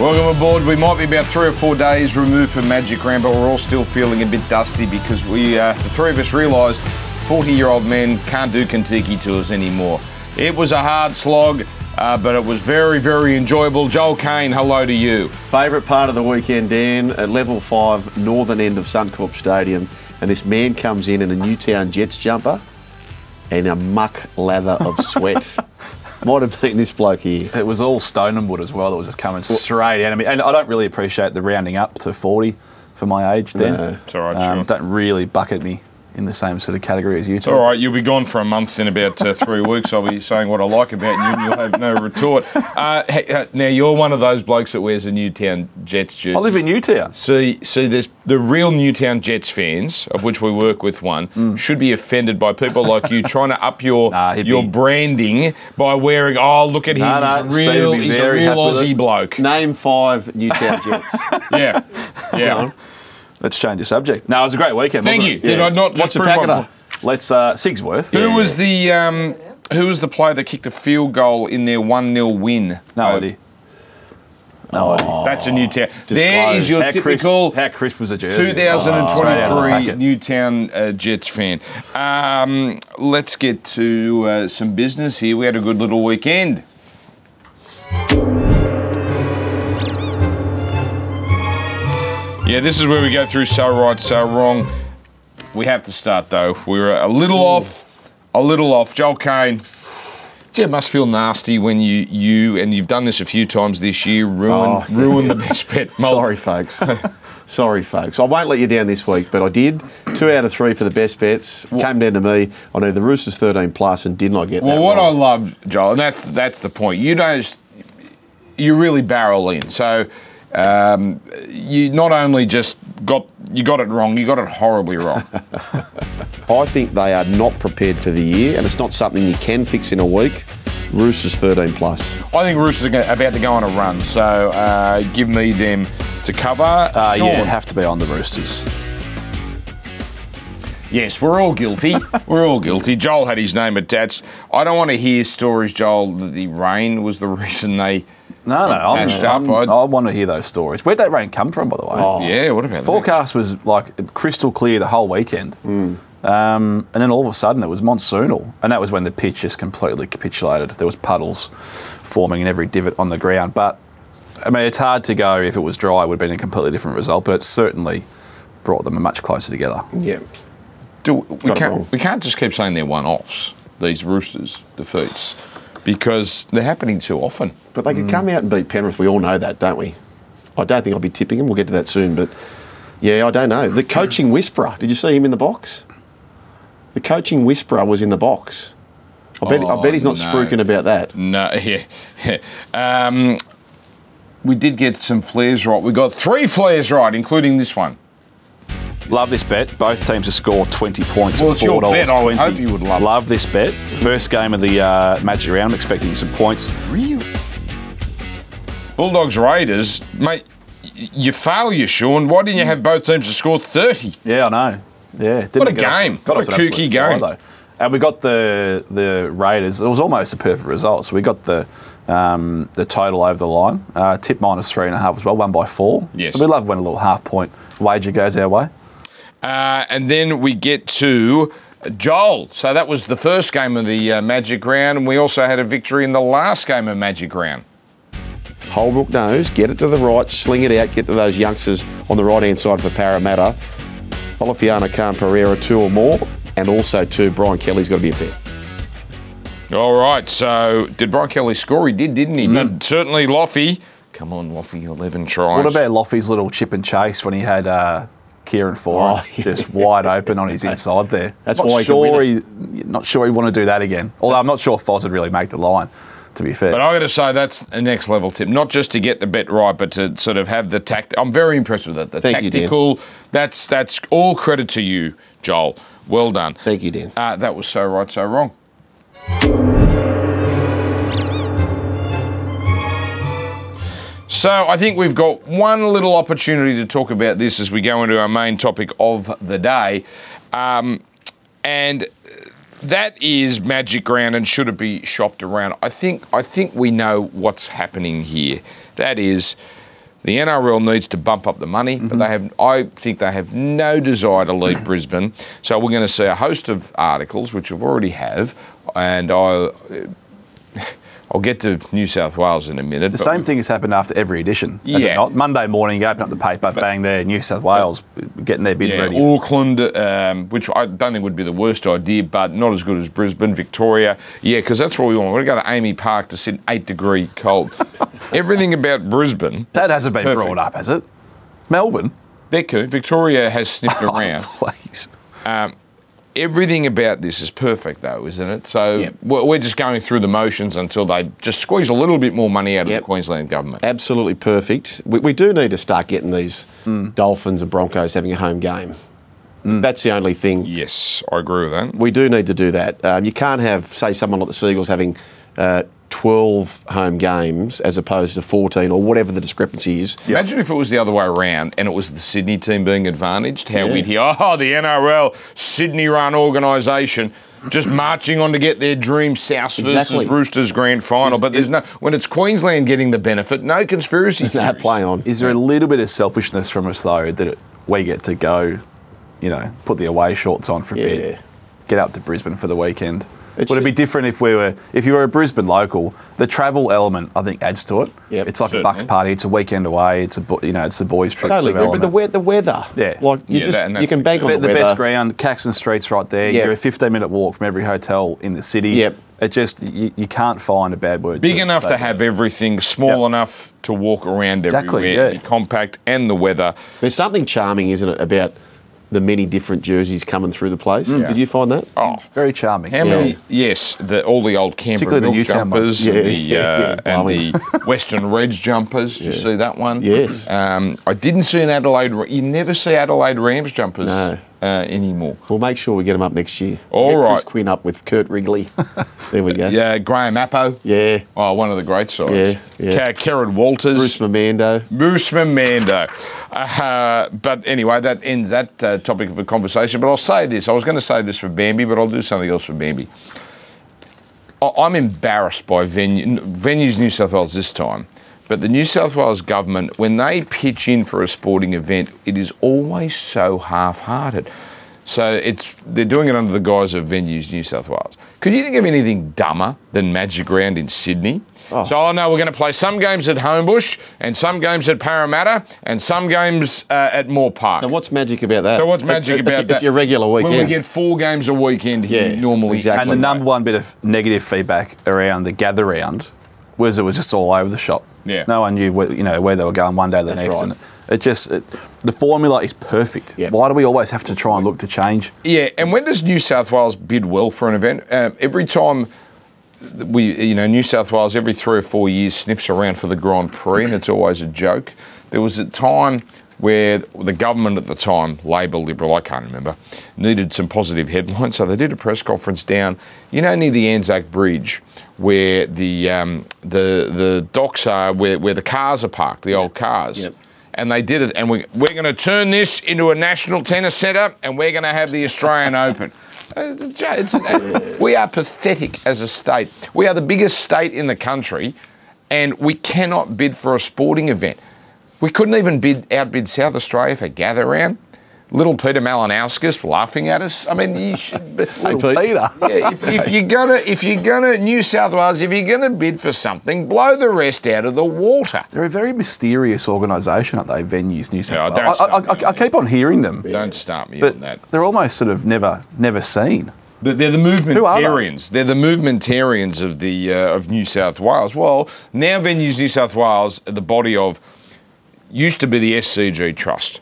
Welcome aboard. We might be about three or four days removed from Magic Round, but we're all still feeling a bit dusty because we, uh, the three of us, realised 40 year old men can't do Kentucky tours anymore. It was a hard slog, uh, but it was very, very enjoyable. Joel Caine, hello to you. Favourite part of the weekend, Dan, at level five, northern end of Suncorp Stadium, and this man comes in in a Newtown Jets jumper and a muck lather of sweat. Might have been this bloke here. It was all stone and wood as well that was just coming straight at me. And I don't really appreciate the rounding up to 40 for my age then. No. It's all right, Um, sure. Don't really bucket me in the same sort of category as you two. All right, you'll be gone for a month in about uh, three weeks. I'll be saying what I like about you, and you'll have no retort. Uh, hey, uh, now you're one of those blokes that wears a Newtown Jets jersey. I live in Newtown. See, see, there's the real Newtown Jets fans, of which we work with one, should be offended by people like you trying to up your Mm. Nah, your be- branding by wearing. Oh, look at him! No, no, he's a real, he's a real Aussie bloke. Name five Newtown Jets. Yeah, yeah. Let's change the subject. No, it was a great weekend. Thank you. wasn't Did Yeah. I not? What's just a prove my point? Let's uh, Sigsworth. Who was the um, who was the player that kicked a field goal in their one 0 win? No Uh, idea. No idea. That's a Newtown. There is your How crisp, typical. how crisp was a jersey? 2023 Straight out of the packet. Newtown uh, Jets fan. Um, let's get to uh, some business here. We had a good little weekend. Yeah, this is where we go through so right, so wrong. We have to start though. We were a little off, a little off. Joel Caine. Gee, it must feel nasty when you you and you've done this a few times this year. Ruin Oh, yeah. ruin the best bet. Sorry, folks. Sorry, folks. I won't let you down this week, but I did. Two out of three for the best bets. Came down to me. I knew the Roosters 13 plus and did not get Well, what I right. love, Joel, and that's that's the point. You don't, you really barrel in. So um, you not only just got you got it wrong, you got it horribly wrong. I think they are not prepared for the year, and it's not something you can fix in a week. Roosters 13 plus. I think Roosters are about to go on a run. So uh, give me them to cover. Uh, Go yeah, on. have to be on the Roosters. Yes, we're all guilty. we're all guilty. Joel had his name attached. I don't want to hear stories, Joel, that the rain was the reason they. No, no, I'm, Patched up, I'm- I'd- I want to hear those stories. Where'd that rain come from, by the way? Oh. Yeah, what about that? The forecast was like crystal clear the whole weekend. Hmm. Um, and then all of a sudden it was monsoonal. And that was when the pitch just completely capitulated. There was puddles forming in every divot on the ground. But, I mean, it's hard to go if it was dry, it would have been a completely different result. But it certainly brought them much closer together. Yeah. Do, we, Got it can't, we can't just keep saying they're one offs, these Roosters defeats, because they're happening too often. But they could come out and beat Penrith. We all know that, don't we? I don't think I'll be tipping him. We'll get to that soon. But yeah, I don't know. The coaching whisperer. Did you see him in the box? The coaching whisperer was in the box. I bet, I Oh, bet he's not no. spruiking about that. No, yeah. um, we did get some flairs right. We got three flairs right, including this one. Love this bet. Both teams to score 20 points. Well, at it's your $4.20. bet. I would hope you would love. Love this bet. First game of the uh, Magic Round. I'm expecting some points. Really? Bulldogs Raiders, mate. y- You fail, you Sean. Why didn't you have both teams to score thirty? Yeah, I know. Yeah, didn't What a get off- game. got What a an kooky absolute fly, game. though. And we got the the Raiders. It was almost a perfect result. So we got the um, the total over the line. Uh, tip minus three and a half as well, one by four. Yes. So we love when a little half point wager goes our way. Uh, and then we get to Joel. So that was the first game of the uh, Magic Round, and we also had a victory in the last game of Magic Round. Holbrook knows. Get it to the right. Sling it out. Get to those youngsters on the right hand side for Parramatta. Alofiana Khan-Pereira, two or more. And also, two, Brian Kelly's got to be a 10. All right. So did Brian Kelly score? He did, didn't he? But certainly Loffy. Come on, Loffy, eleven tries. What about Loffy's little chip and chase when he had uh, Kieran Foran Oh, yeah. just wide open on his inside there? That's not why he can sure he, not sure he want to do that again. Although I'm not sure Foz would really make the line. To be fair, But I've got to say that's a next level tip. Not just to get the bet right, but to sort of have the tact. I'm very impressed with it. The Thank you, Dan. tactical. that's that's all credit to you, Joel. Well done. Thank you, Dan. Uh, that was so right, so wrong. So I think we've got one little opportunity to talk about this as we go into our main topic of the day, um, and that is Magic Round and should it be shopped around? I think I think we know what's happening here. That is, The NRL needs to bump up the money, but they have. I think they have no desire to leave Brisbane. So we're going to see a host of articles, which we've already have, and I. I'll get to New South Wales in a minute. The same thing has happened after every edition, has Yeah. it not? Monday morning, you open up the paper, bang, there, New South Wales getting their bid Yeah, ready. Auckland, um, which I don't think would be the worst idea, but not as good as Brisbane, Victoria. Yeah, because that's what we want. We're going to go to AAMI Park to sit eight degree cold. Everything about Brisbane, that hasn't been Perfect. brought up, has it? Melbourne? they're. Victoria has sniffed around. Please. Everything about this is perfect, though, isn't it? So Yep. we're just going through the motions until they just squeeze a little bit more money out of the Queensland government. Absolutely perfect. We, we do need to start getting these Hmm. Dolphins and Broncos having a home game. That's the only thing. Yes, I agree with that. We do need to do that. Um, you can't have, say, someone like the Seagulls having uh, 12 home games as opposed to 14 or whatever the discrepancy is. Imagine if it was the other way around and it was the Sydney team being advantaged. How Yeah. we'd hear, oh, the NRL, Sydney run organisation. Just marching on to get their dream South versus Exactly. Roosters grand final, but there's no when it's Queensland getting the benefit, no conspiracy That theories. play on. Is there a little bit of selfishness from us, though, that it, we get to go, you know, put the away shorts on for a Yeah. bit, get up to Brisbane for the weekend? It's- Would it be different if we were, if you were a Brisbane local? The travel element, I think, adds to it. Yep. it's like Certainly. a Bucks party. It's a weekend away. It's a, you know, it's the boys' trip. Totally sort of. But the, we- the weather. Yeah. Like, you Yeah, just, that- you that's can the- bank on the, the, the weather. best ground, Caxton Street's right there. Yep. You're a 15 minute walk from every hotel in the city. Yep. It just you, you can't find a bad word. Big to enough to have it. everything, small Yep. enough to walk around Exactly, everywhere, yeah. compact, and the weather. There's something charming, isn't it, about the many different jerseys coming through the place? Did you find that? Oh, very charming. How Yeah. many? Yes, the, all the old Canberra Particularly the Newtown jumpers, ones. and Yeah, the, uh, and the Western Reds jumpers. Did you see that one? Yes. Um, I didn't see an Adelaide. You never see Adelaide Rams jumpers No. Uh, anymore. We'll make sure we get them up next year. All Get Chris. Quinn up with Kurt Wrigley. there we go. Yeah, Graham Appo. Yeah. Oh, one of the great sides. Yeah, yeah. Ka- Kerrod Walters. Bruce Mamando. Bruce Mamando. Uh, but anyway, that ends that uh, topic of a conversation. But I'll say this. I was going to say this for Bambi, but I'll do something else for Bambi. I- I'm embarrassed by venue, venues New South Wales this time. But the New South Wales government, when they pitch in for a sporting event, it is always so half-hearted. So it's they're doing it under the guise of venues New South Wales. Could you think of anything dumber than Magic Round in Sydney? So I know we're going to play some games at Homebush and some games at Parramatta and some games uh, at Moore Park. So what's magic about that? So what's magic It- about it's, that? It's your regular weekend. When we get four games a weekend here, Yeah, normally. exactly. And the number one bit of negative feedback around the gather round was it was just all over the shop. Yeah. No one knew where, you know where they were going one day to the That's next, right. and it just it, the formula is perfect. Yeah. Why do we always have to try and look to change? Yeah, and when does New South Wales bid well for an event? Um, every time we, you know, New South Wales every three or four years sniffs around for the Grand Prix, and it's always a joke. There was a time where the government at the time, Labor, Liberal, I can't remember, needed some positive headlines, so they did a press conference down, you know, near the Anzac Bridge, where the um, the the docks are, where, where the cars are parked, the old cars. Yep. And they did it, and we, we're going to turn this into a national tennis centre, and we're going to have the Australian Open. Uh, it's it's we are pathetic as a state. We are the biggest state in the country, and we cannot bid for a sporting event. We couldn't even bid outbid South Australia for gather round. Little Peter Malinauskas laughing at us. I mean, you should. Hey, Peter. Yeah, if, if you're gonna, if you're gonna, New South Wales, if you're gonna bid for something, blow the rest out of the water. They're a very mysterious organisation, aren't they? Venues, New South Yeah, Wales. don't I, I, start I, I keep on hearing them, Don't start me but on that. they're almost sort of never, never seen. They're the Who are they? movementarians. They're the movementarians of the uh, of New South Wales. Well, now venues New South Wales are the body of used to be the SCG Trust,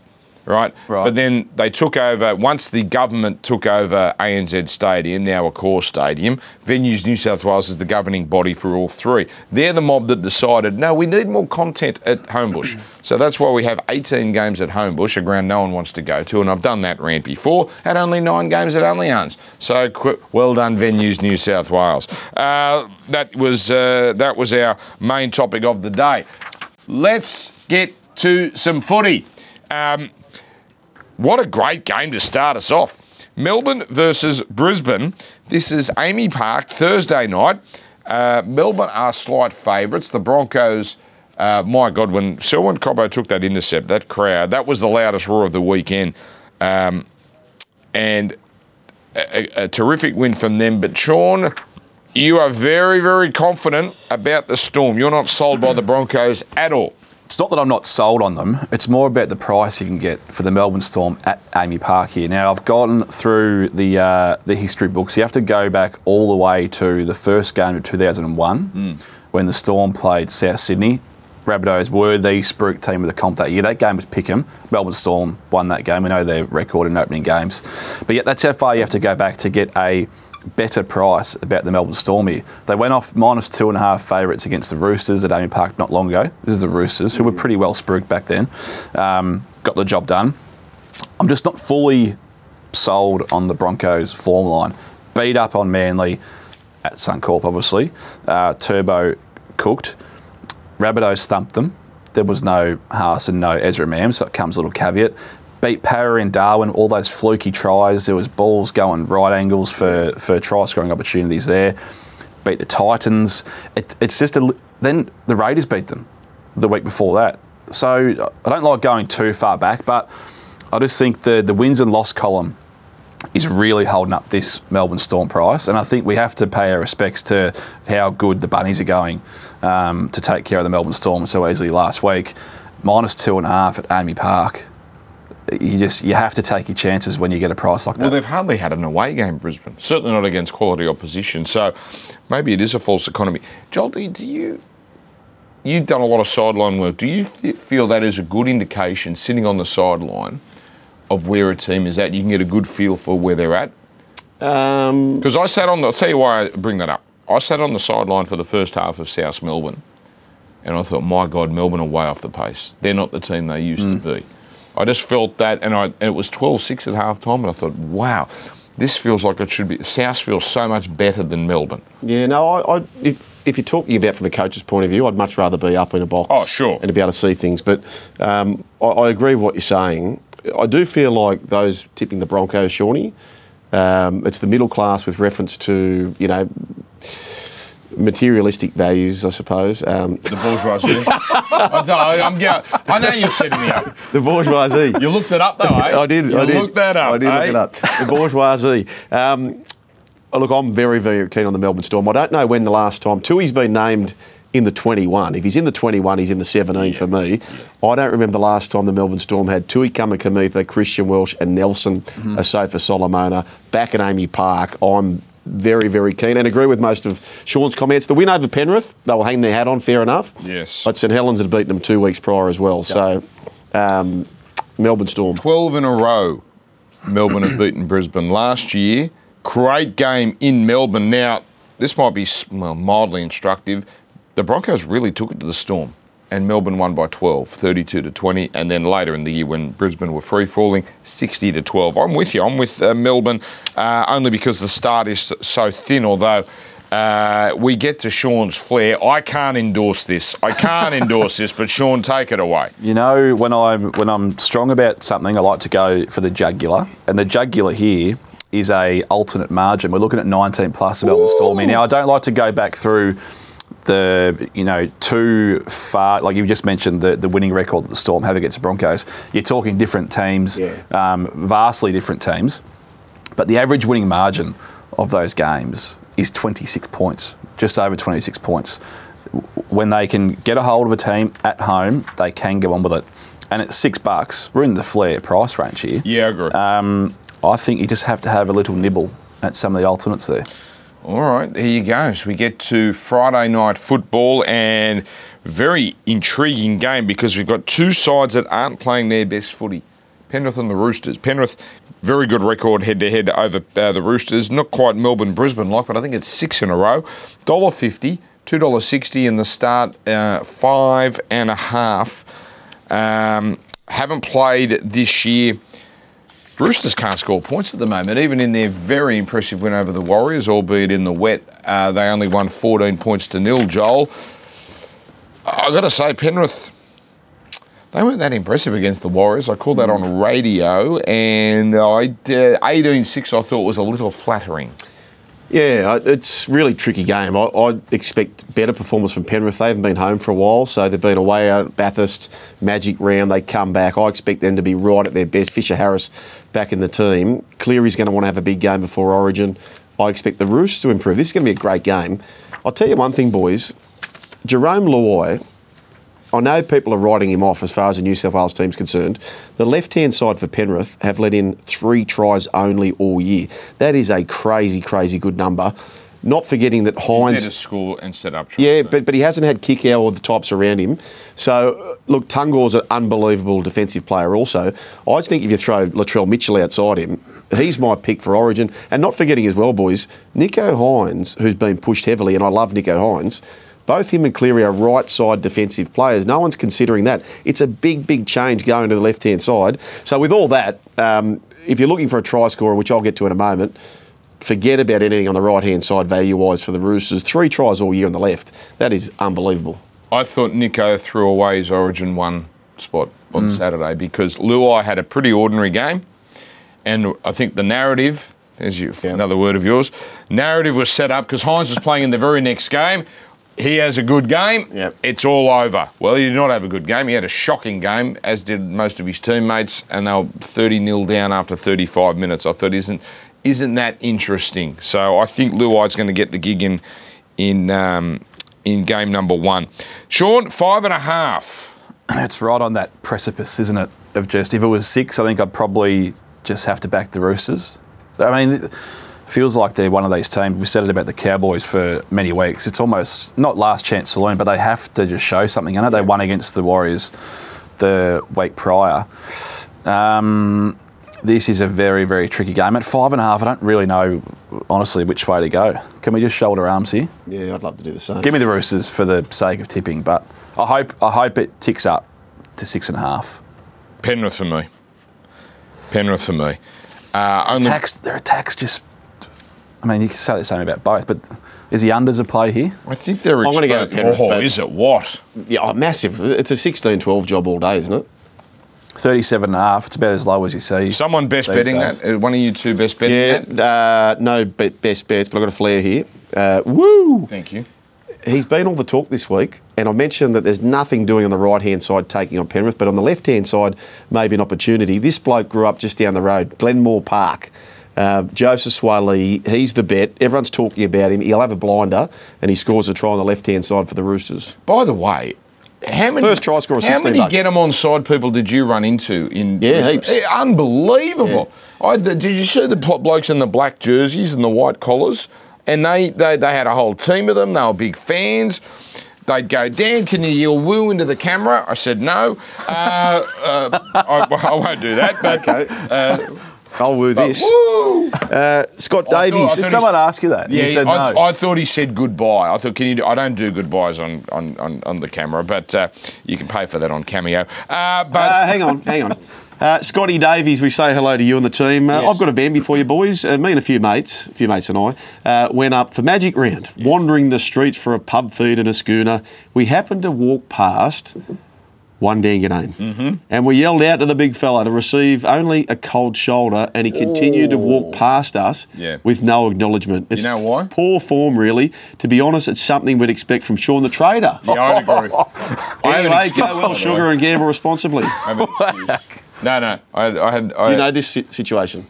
right? Right. But then they took over once the government took over ANZ Stadium, now Accor Stadium. Venues New South Wales is the governing body for all three. They're the mob that decided no, we need more content at Homebush. so that's why we have 18 games at Homebush, a ground no one wants to go to, and I've done that rant before. Had only nine games at Allianz. So qu- well done, Venues New South Wales. Uh, that was uh, that was our main topic of the day. Let's get to some footy. Um, what a great game to start us off. Melbourne versus Brisbane. This is AAMI Park, Thursday night. Uh, Melbourne are slight favourites. The Broncos Uh, my God, when Selwyn Cobbo took that intercept, that crowd, that was the loudest roar of the weekend. Um, and a, a terrific win from them. But Sean, you are very, very confident about the Storm. You're not sold by the Broncos at all. It's not that I'm not sold on them. It's more about the price you can get for the Melbourne Storm at AAMI Park here. Now I've gone through the uh, the history books. You have to go back all the way to the first game of 2001 when the Storm played South Sydney. Rabbitohs were the Spruik team of the comp that year. That game was Pickham. Melbourne Storm won that game. We know their record in opening games. But yet that's how far you have to go back to get a better price about the Melbourne Storm here. They went off minus two and a half favourites against the Roosters at AAMI Park not long ago. This is the Roosters, who were pretty well spruiked back then. Um, got the job done. I'm just not fully sold on the Broncos form line. Beat up on Manly at Suncorp, obviously. Uh, Turbo cooked. Rabbitohs thumped them. There was no Haas and no Ezra Mam, so it comes a little caveat. Beat Power in Darwin, all those fluky tries. There was balls going right angles for, for try scoring opportunities there. Beat the Titans. It, it's just a then the Raiders beat them the week before that. So I don't like going too far back, but I just think the the wins and loss column is really holding up this Melbourne Storm price, and I think we have to pay our respects to how good the Bunnies are going um, to take care of the Melbourne Storm so easily last week. Minus two and a half at AAMI Park. You just you have to take your chances when you get a price like that. Well, they've hardly had an away game, Brisbane. Certainly not against quality opposition. So maybe it is a false economy. Joel, do do you? You've done a lot of sideline work. Do you th- feel that is a good indication, sitting on the sideline, of where a team is at? You can get a good feel for where they're at. Um, Because I sat on. The, I'll tell you why I bring that up. I sat on the sideline for the first half of South Melbourne, and I thought, my God, Melbourne are way off the pace. They're not the team they used to be. I just felt that, and I and it was 12-6 at half time, and I thought, wow, this feels like it should be. South feels so much better than Melbourne. yeah, no, I, I, if, if you're talking about from a coach's point of view, I'd much rather be up in a box. Oh, sure. And to be able to see things. But um, I, I agree with what you're saying. I do feel like those tipping the Broncos, Shawnee, um, it's the middle class with reference to, you know, materialistic values, I suppose. Um, The bourgeoisie. I, don't, I'm. I know you're setting me up. the bourgeoisie. You looked it up though, eh? I did. You I did. looked that up. I did eh? look it up. The bourgeoisie. Um, oh, look, I'm very, very keen on the Melbourne Storm. I don't know when the last time Tui's been named in the 21. If he's in the 21, he's in the 17 for me. I don't remember the last time the Melbourne Storm had Tui Kamikamica, Christian Welch, and Nelson Mm-hmm. Asofa Solomona back at AAMI Park. I'm very, very keen and agree with most of Sean's comments. The win over Penrith, they will hang their hat on, fair enough. Yes. But St Helens had beaten them two weeks prior as well. So, um, Melbourne Storm. 12 in a row, Melbourne have beaten Brisbane last year. Great game in Melbourne. Now, this might be well, mildly instructive. The Broncos really took it to the Storm, and Melbourne won by 12, 32 to 20. And then later in the year, when Brisbane were free falling, 60 to 12. I'm with you. I'm with uh, Melbourne uh, only because the start is so thin, although. Uh, we get to Sean's flair. I can't endorse this. I can't endorse this, but Sean, take it away. You know, when I'm when I'm strong about something, I like to go for the jugular, and the jugular here is a alternate margin. We're looking at 19 plus about of Melbourne Stormy. Now, I don't like to go back through the you know too far. Like you just mentioned, the the winning record that the Storm have against the Broncos. You're talking different teams, Yeah. um, vastly different teams, but the average winning margin of those games is 26 points, just over 26 points. When they can get a hold of a team at home, they can go on with it. And at six bucks, we're in the flair price range here. Yeah, I agree. Um, I think you just have to have a little nibble at some of the alternates there. All right, there you go. So we get to Friday night football and very intriguing game because we've got two sides that aren't playing their best footy. Penrith and the Roosters. Penrith, very good record head to head over uh, the Roosters. Not quite Melbourne Brisbane like, but I think it's six in a row. Dollar fifty, two dollars sixty in the start, uh, five and a half. Um, haven't played this year. Roosters can't score points at the moment, even in their very impressive win over the Warriors, albeit in the wet. Uh, they only won 14 points to nil, Joel. I've got to say, Penrith, they weren't that impressive against the Warriors. I called that on radio, and I 18 6 I thought was a little flattering. Yeah, it's really tricky game. I, I expect better performance from Penrith. They haven't been home for a while, so they've been away out at Bathurst, Magic round. They come back. I expect them to be right at their best. Fisher Harris back in the team. Cleary's going to want to have a big game before Origin. I expect the Roosters to improve. This is going to be a great game. I'll tell you one thing, boys. Jarome Luai, I know people are writing him off as far as the New South Wales team's concerned. The left hand side for Penrith have let in three tries only all year. That is a crazy, crazy good number. Not forgetting that He's Hynes. to score and set up. tries, Yeah, but, but he hasn't had kick out or the types around him. So, uh, look, Tungor's an unbelievable defensive player also. I just think if you throw Latrell Mitchell outside him, he's my pick for Origin. And not forgetting as well, boys, Nicho Hynes, who's been pushed heavily, and I love Nicho Hynes, both him and Cleary are right side defensive players. No one's considering that. It's a big, big change going to the left hand side. So, with all that, um, if you're looking for a try scorer, which I'll get to in a moment, forget about anything on the right hand side value wise for the Roosters. Three tries all year on the left. That is unbelievable. I thought Nicho threw away his Origin one spot on Saturday because Luai had a pretty ordinary game, and I think the narrative, as you another word of yours, narrative was set up because Hynes was playing in the very next game. He has a good game. Yep. It's all over. Well, he did not have a good game. He had a shocking game, as did most of his teammates, and they were 30 0 down after 35 minutes. I thought, isn't isn't that interesting? So I think Luai's going to get the gig in in um, in game number one. Sean, five and a half. It's right on that precipice, isn't it? Of just if it was six, I think I'd probably just have to back the Roosters. I mean, it feels like they're one of these teams. We said it about the Cowboys for many weeks. It's almost not last chance saloon, but they have to just show something. I know they won against the Warriors the week prior. Um, this is a very, very tricky game. At five and a half, I don't really know, honestly, which way to go. Can we just shoulder arms here? Yeah, I'd love to do the same. Give me the Roosters for the sake of tipping, but I hope I hope it ticks up to six and a half. Penrith for me. Penrith for me. Uh, only, Tax, their attacks just. I mean, you can say the same about both, but is he unders a play here? I think they're. I'm gonna go exposed- with Penrith, Oh, but- is it what? Yeah, oh, massive. It's a 16 12 job all day, isn't it? 37 and a half. It's about as low as you see. Someone best betting days. that. Uh, One of you two best betting Yeah, that. uh, no be- best bets, but I've got a flair here. Uh, woo! Thank you. He's been all the talk this week, and I mentioned that there's nothing doing on the right hand side taking on Penrith, but on the left hand side, maybe an opportunity. This bloke grew up just down the road, Glenmore Park. Uh, Joseph Suaalii, he's the bet. Everyone's talking about him. He'll have a blinder, and he scores a try on the left hand side for the Roosters. By the way, how many First try scorer, How many get get 'em on side people did you run into in? Yeah, heaps. Eh, Unbelievable. I, did you see the blokes in the black jerseys and the white collars? And they, they they had a whole team of them. They were big fans. They'd go, Dan, can you yell woo into the camera? I said, no. Uh, uh, I, I won't do that. But, uh, I'll woo this. woo! Uh, Scott I Davies. thought- Did I someone ask you that? Yeah, you said I, no. I thought he said goodbye. I thought, can you? Do, I don't do goodbyes on on, on, on the camera, but uh, you can pay for that on Cameo. Uh, but Uh, hang on, hang on. Uh, Scotty Davies, we say hello to you and the team. Uh, Yes. I've got a Bambi for you, boys. Uh, me and a few mates, a few mates and I, uh, went up for Magic Round, wandering the streets for a pub feed and a schooner. We happened to walk past one Dan Ginnane. Mm-hmm. And we yelled out to the big fella to receive only a cold shoulder, and he continued to walk past us Yeah. with no acknowledgement. It's know why? Poor form, really. To be honest, it's something we'd expect from Sean the Trader. yeah, I agree. I Anyway, excuse, go well, sugar, and gamble responsibly. I have an excuse. No, no. I, I had. I, Do you know this si- situation?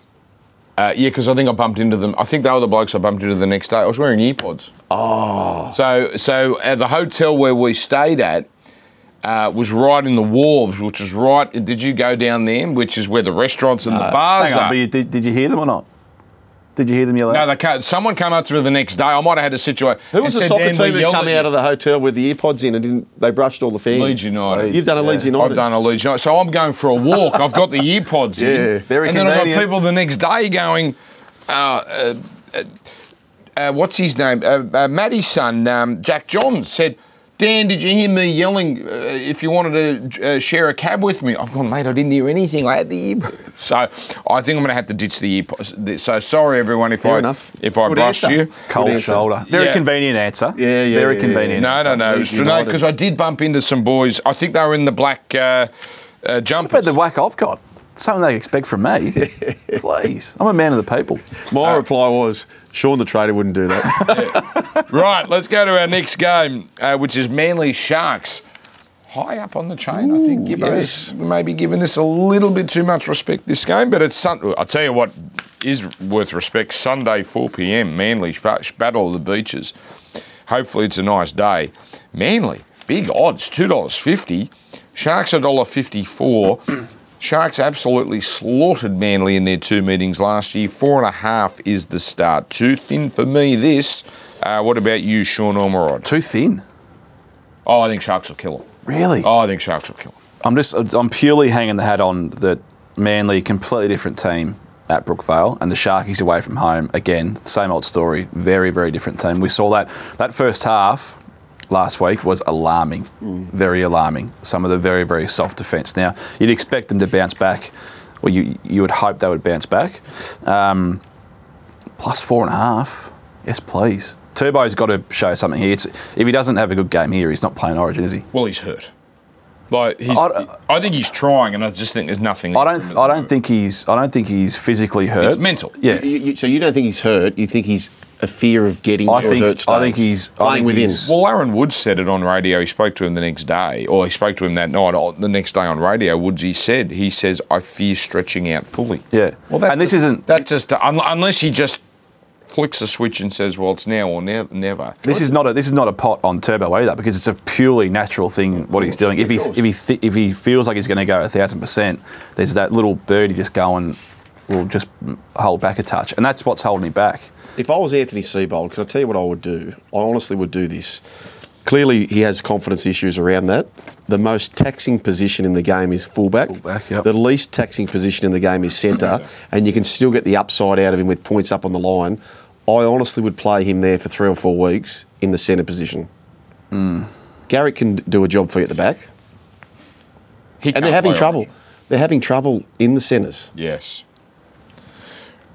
uh, yeah, because I think I bumped into them. I think they were the blokes I bumped into the next day. I was wearing earpods. Oh. So, so at the hotel where we stayed at uh, was right in the wharves, which is right. Did you go down there, which is where the restaurants and the bars Hang on, are? but you, did, did you hear them or not? Did you hear them yell no, out? they came, someone came up to me the next day. I might have had a situation. Who was the soccer team that come out of the hotel with the earpods in and didn't they brushed all the fans? Leeds United. You've done a Leeds United. I've done a Leeds United. So I'm going for a walk. I've got the earpods Yeah. in. Very good. and then I've got people the next day going, uh, uh, uh, uh, what's his name? Uh, uh, Maddie's son, um, Jack John, said, Dan, did you hear me yelling uh, if you wanted to uh, share a cab with me? I've gone, mate, I didn't hear anything. I had the earpods. So I think I'm going to have to ditch the earpods. So sorry, everyone, if Fair I enough. if I Good brushed answer. you. Cold answer. shoulder. Very Yeah. convenient answer. Yeah, yeah, Very yeah, convenient. No, no, answer. no. Leeds no, United. because I did bump into some boys. I think they were in the black uh, uh, jumpers. But the whack I've got. something they expect from me. Please, I'm a man of the people. My reply was, Sean the trader wouldn't do that. Right, let's go to our next game, uh, which is Manly Sharks. High up on the chain, I think. Gibbo's yes. maybe giving this a little bit too much respect this game, but it's sun- I'll tell you what is worth respect. Sunday, 4 p.m. Manly Battle of the Beaches. Hopefully, it's a nice day. Manly, big odds, two dollars fifty. Sharks a dollar fifty-four. Sharks absolutely slaughtered Manly in their two meetings last year. Four and a half is the start. Too thin for me. This. Uh, what about you, Sean Ormerod? Too thin. Oh, I think Sharks will kill them. Really? Oh, I think Sharks will kill them. I'm just I'm purely hanging the hat on that Manly, completely different team at Brookvale, and the Sharkies away from home again. Same old story. Very very different team. We saw that that first half last week was alarming, very alarming. Some of the very very soft defence. Now you'd expect them to bounce back. or you you would hope they would bounce back. Um, plus four and a half. Yes, please. Turbo's got to show something here. It's, if he doesn't have a good game here, he's not playing Origin, is he? Well, he's hurt. Like he's, I- I, think he's trying, and I just think there's nothing. I don't. I don't moment. think he's. I don't think he's physically hurt. It's mental. Yeah. You- you- so you don't think he's hurt? You think he's a fear of getting I to a think- hurt I think he's- I playing think within. he's- Well, Aaron Woods said it on radio. He spoke to him the next day, or he spoke to him that night. Or the next day on radio, Woods he said he says I fear stretching out fully. Yeah. Well, that, And this isn't- that just un, unless he just flicks a switch and says, "Well, it's now or ne- never." This is not a. This is not a pot on Turbo either because it's a purely natural thing what he's doing. If he if he th- if he feels like he's going to go a thousand percent, there's that little birdie just going. Will just hold back a touch, and that's what's holding me back. If I was Anthony Seibold, can I tell you what I would do? I honestly would do this. Clearly, he has confidence issues around that. The most taxing position in the game is fullback. Fullback, yep. The least taxing position in the game is centre, and you can still get the upside out of him with points up on the line. I honestly would play him there for three or four weeks in the centre position. Hmm. Garrick can do a job for you at the back, He and they're having trouble. Origin. They're having trouble in the centres. Yes.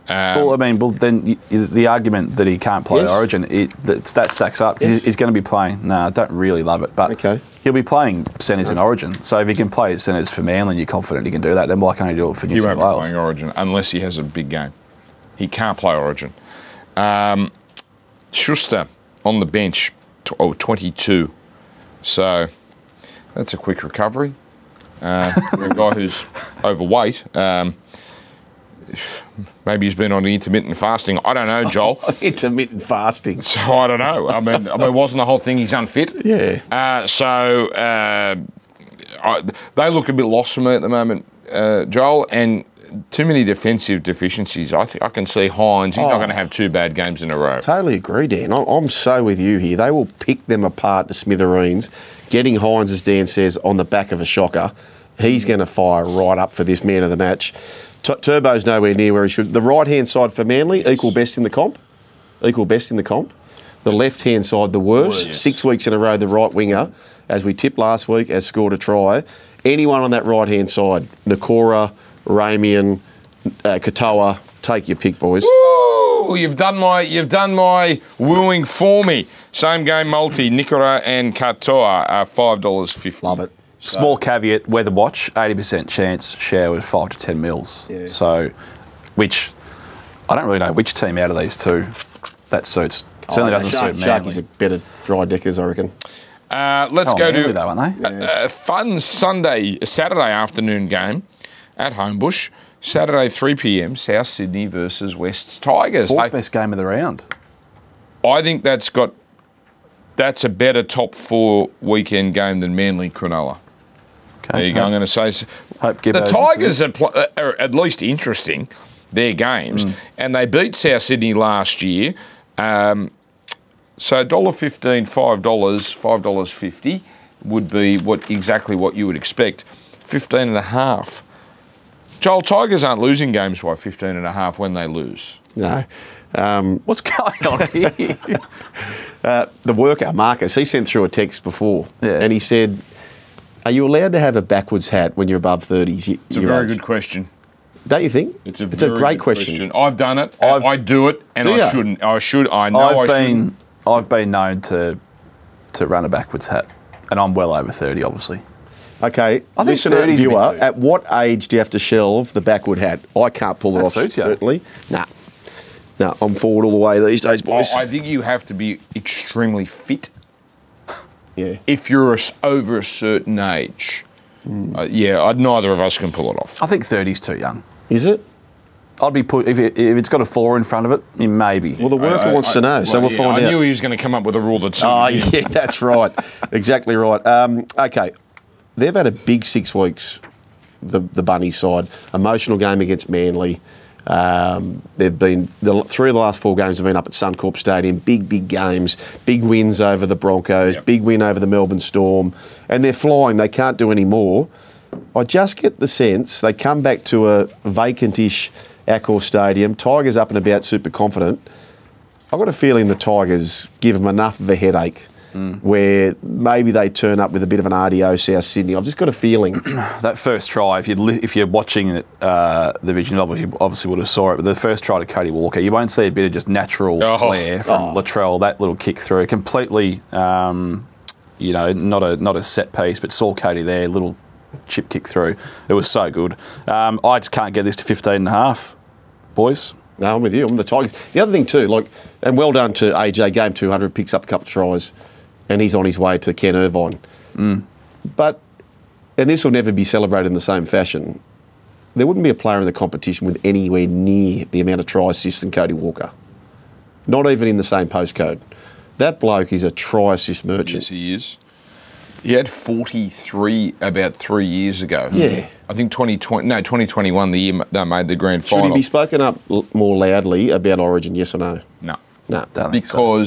Well, I mean, well, then y- y- the argument that he can't play Yes. Origin, it, that, that stacks up. Yes. He's, he's going to be playing. No, I don't really love it, but Okay. he'll be playing centres in Origin. So if he can play centres for Manly, and you're confident he can do that, then why can't he do it for New He South won't be playing Origin unless he has a big game. He can't play Origin. Um, Schuster on the bench, tw- oh, 22. So that's a quick recovery. Uh, a guy who's overweight. Um, maybe he's been on intermittent fasting. I don't know, Joel. Intermittent fasting. So I don't know. I mean, I mean, wasn't the whole thing he's unfit? Yeah. Uh, so uh, I, they look a bit lost for me at the moment, uh, Joel, and too many defensive deficiencies. I think I can see Hynes. He's not Oh. going to have two bad games in a row. Totally agree, Dan. I'm- I'm so with you here. They will pick them apart to smithereens. Getting Hynes, as Dan says, on the back of a shocker, he's going to fire right up for this man of the match. T- Turbo's nowhere near where he should. The right hand side for Manly, equal best in the comp. Equal best in the comp. The left hand side, the worst. Worst. Six weeks in a row, the right winger, as we tipped last week, has scored a try. Anyone on that right hand side, Nakora, Ramien, uh, Katoa, take your pick, boys. Ooh, you've done my you've done my wooing for me. Same game multi, Nicola and Katoa are five dollars fifty. Love it. Small caveat: weather watch, eighty percent chance share with five to ten mils. Yeah. So, which I don't really know which team out of these two that suits. Certainly Oh, doesn't Shark- suit Manly. Sharkies are better dry deckers, I reckon. Uh, let's Oh, go Manly to though, aren't they? a fun Sunday, Saturday afternoon game at Homebush. Saturday, 3 p.m. South Sydney versus West's Tigers. Fourth Hey, best game of the round. I think that's got that's a better top four weekend game than Manly Cronulla. Okay. There you go. I'm going to say s- Hope the Tigers are, pl- uh, are at least interesting. Their games, and they beat South Sydney last year. Um, so dollar fifteen, five dollars, five dollars fifty would be what exactly what you would expect. Fifteen and a half. Joel, Tigers aren't losing games by 15 and a half when they lose. No. Um, What's going on here? uh, the worker, Marcus, he sent through a text before Yeah. and he said, Are you allowed to have a backwards hat when you're above 30? It's a very good question. Don't you think? It's a it's very a great good question. I've done it. I've- I do it, and Do I shouldn't. I should. I know I've I been shouldn't. I've been known to to run a backwards hat, and I'm well over thirty, obviously. Okay, I think listener, 30 's a bit viewer, too. at what age do you have to shelve the backward hat? I can't pull it That off, suits you. certainly. Nah. No, I'm forward all the way these days, I, boys. I think you have to be extremely fit yeah. if you're a s over a certain age. Hmm. Uh, yeah, I, neither of us can pull it off. I think 30's too young. Is it? I'd be put if, it, if it's got a four in front of it, maybe. Well, the worker I- wants I- to know, so well, we'll yeah, find I out. knew he was going to come up with a rule that Oh, yeah, that's right. exactly right. Um, okay, they've had a big six weeks, the, the Bunny side. Emotional game against Manly. Um, they've been, the, three of the last four games have been up at Suncorp Stadium. Big, big games. Big wins over the Broncos. Yep. Big win over the Melbourne Storm. And they're flying. They can't do any more. I just get the sense they come back to a vacant-ish Accor Stadium. Tigers up and about, super confident. I've got a feeling the Tigers give them enough of a headache where maybe they turn up with a bit of an RDO South Sydney. I've just got a feeling. that first try, if you li- if you're watching it, uh, the vision, obviously, obviously would have saw it. But the first try to Cody Walker, you won't see a bit of just natural Oh. flair from Latrell. That little kick through, completely, um, you know, not a not a set piece, but saw Cody there, little chip kick through. It was so good. Um, I just can't get this to 15 and a half, boys. no, I'm with you. I'm the Tigers. The other thing too, like, and well done to AJ. Game 200 picks up a couple of tries, and he's on his way to Ken Irvine. Mm. But, and this will never be celebrated in the same fashion. There wouldn't be a player in the competition with anywhere near the amount of try assists than Cody Walker. Not even in the same postcode. That bloke is a try assist merchant. Yes, he is. He had 43 about three years ago. Yeah. I think 2020, no, 2021, the year they made the grand final. Should he be spoken up more loudly about Origin? Yes or no? no. No. Don't think so.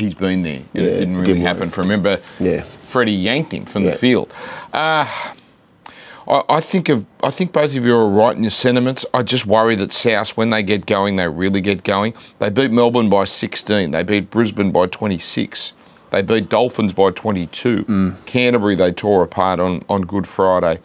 He's been there. and Yeah, it didn't really didn't happen work. for him. Remember, Yeah. Freddie yanked him from Yeah. the field. Uh, I, I think of I think both of you are right in your sentiments. I just worry that South, when they get going, they really get going. They beat Melbourne by 16. They beat Brisbane by 26. They beat Dolphins by 22. Mm. Canterbury they tore apart on, on Good Friday.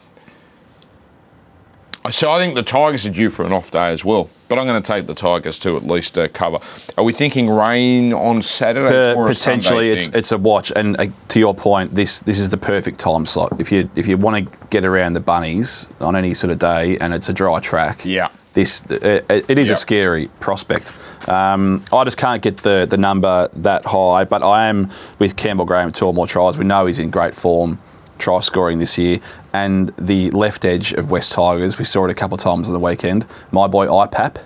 So I think the Tigers are due for an off day as well. But I'm going to take the Tigers to at least uh, cover. Are we thinking rain on Saturday? Uh, It's more a potentially, it's thing. it's a watch. And uh, to your point, this this is the perfect time slot. If you if you want to get around the bunnies on any sort of day, and it's a dry track, Yeah. this uh, it it is Yeah. a scary prospect. Um, I just can't get the the number that high, but I am with Campbell Graham two or more tries. We know he's in great form. Try scoring this year, and the left edge of West Tigers. We saw it a couple of times on the weekend. My boy IPAP,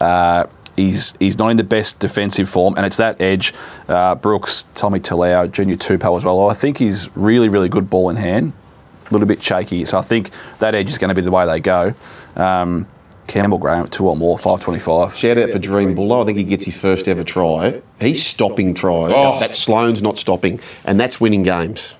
uh, he's he's not in the best defensive form, and it's that edge. Uh, Brooks, Tommy Talau, Junior Tupou as well. I think he's really, really good ball in hand. A little bit shaky, so I think that edge is going to be the way they go. Um, Campbell Graham, two or more, five twenty-five. Shout out for Jahream Bula. I think he gets his first ever try. He's stopping tries. Oh. That Sloan's not stopping, and that's winning games.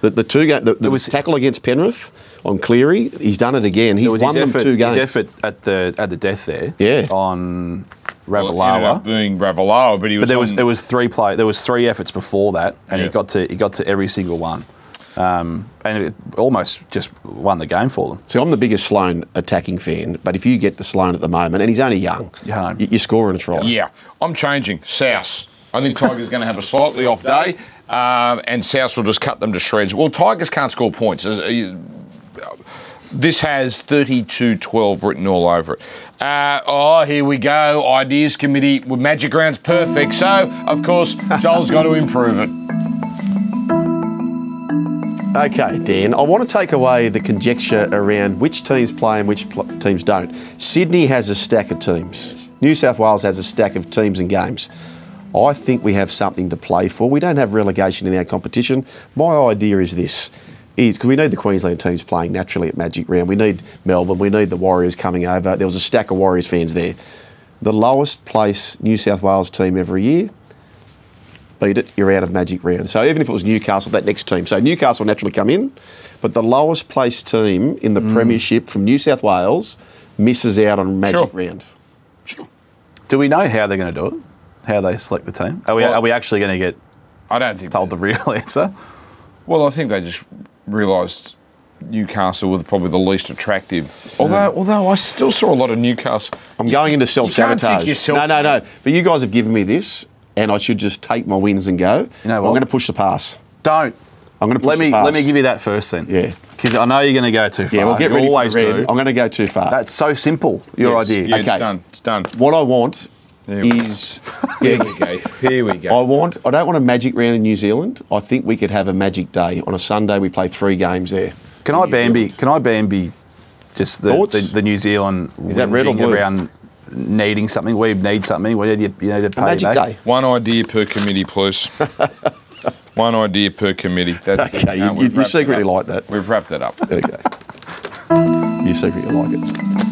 The, the two game, the, the was- tackle against Penrith on Cleary, he's done it again. He's was won his them effort, two games. his effort at the at the death there. Yeah. On Well, it ended up Ravalawa. being Ravalawa, but he was. But there was on- there was three play there was three efforts before that, and Yeah. he got to he got to every single one, um, and it almost just won the game for them. See, I'm the biggest Sloan attacking fan, but if you get the Sloan at the moment, and he's only young, You're you- you're scoring a try. Yeah, I'm changing. South. I think Tigers going to have a slightly off day, um, and South will just cut them to shreds. Well, Tigers can't score points. This has 32-12 written all over it. Uh, oh, here we go. Ideas committee with Magic Round's perfect. So, of course, Joel's got to improve it. Okay, Dan, I want to take away the conjecture around which teams play and which pl- teams don't. Sydney has a stack of teams. New South Wales has a stack of teams and games. I think we have something to play for. We don't have relegation in our competition. My idea is this. Is because we need the Queensland teams playing naturally at Magic Round. We need Melbourne. We need the Warriors coming over. There was a stack of Warriors fans there. The lowest place New South Wales team every year beat it, you're out of Magic Round. So even if it was Newcastle, that next team. So Newcastle naturally come in, but the lowest placed team in the mm. Premiership from New South Wales misses out on Magic Sure. Round. Do we know how they're going to do it? How they select the team? Are we Well- are we actually going to get I don't think. told the real answer? Well, I think they just realised Newcastle were probably the least attractive. Although, mm. although I still saw a lot of Newcastle. I'm going into self sabotage. tick No, no, no. But you guys have given me this, and I should just take my wins and go. You know I'm going to push the pass. Don't. I'm going to Let push me it past. let me give you that first then. Yeah. Because I know you're going to go too far. Yeah, well, get you ready always for red. do. I'm going to go too far. That's so simple. Your Yes. idea. Yeah, Okay. it's done. It's done. what I want There we go. is. Here we go. Here we I want. I don't want a magic round in New Zealand. I think we could have a magic day on a Sunday. We play three games there. Can I New Bambi? Zealand. Can I Bambi? Just the, the, the New Zealand Is that red or blue? around needing something. We need something. We need you, you need to pay A magic back. day. One idea per committee, please. One idea per committee. That's Okay, you- no, you- we've you secretly like that. We've wrapped that up. Okay. you secretly like it.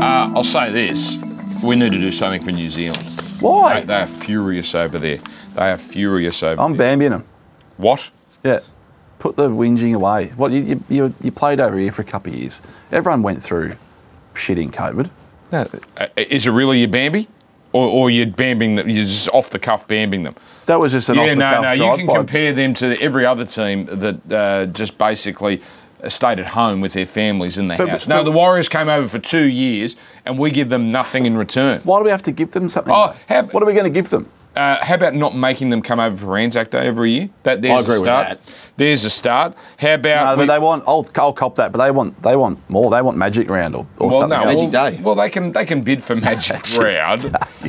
Uh, I'll say this: we need to do something for New Zealand. Why? They, they are furious over there. They are furious over I'm there. Bambiing them. What? Yeah. Put the whinging away. What you, you, you, you played over here for a couple of years. Everyone went through shit in COVID. Uh, is it really your Bambi? Or, or you're bambing them, you're just off the cuff bambing them? That was just an yeah, off the no, cuff no. no, You can by. compare them to every other team that uh, just basically stayed at home with their families in the But- house. but- no, the Warriors came over for two years, and we give them nothing in return. Why do we have to give them something? Oh, how- what are we going to give them? Uh, how about not making them come over for Anzac Day every year? That there's agree a with start. that. There's a start. How about No, we- but they want. I'll, I'll cop that. But they want. They want more. They want Magic Round or, or well, something. no, else. Magic well, Day. well, they can they can bid for Magic Round.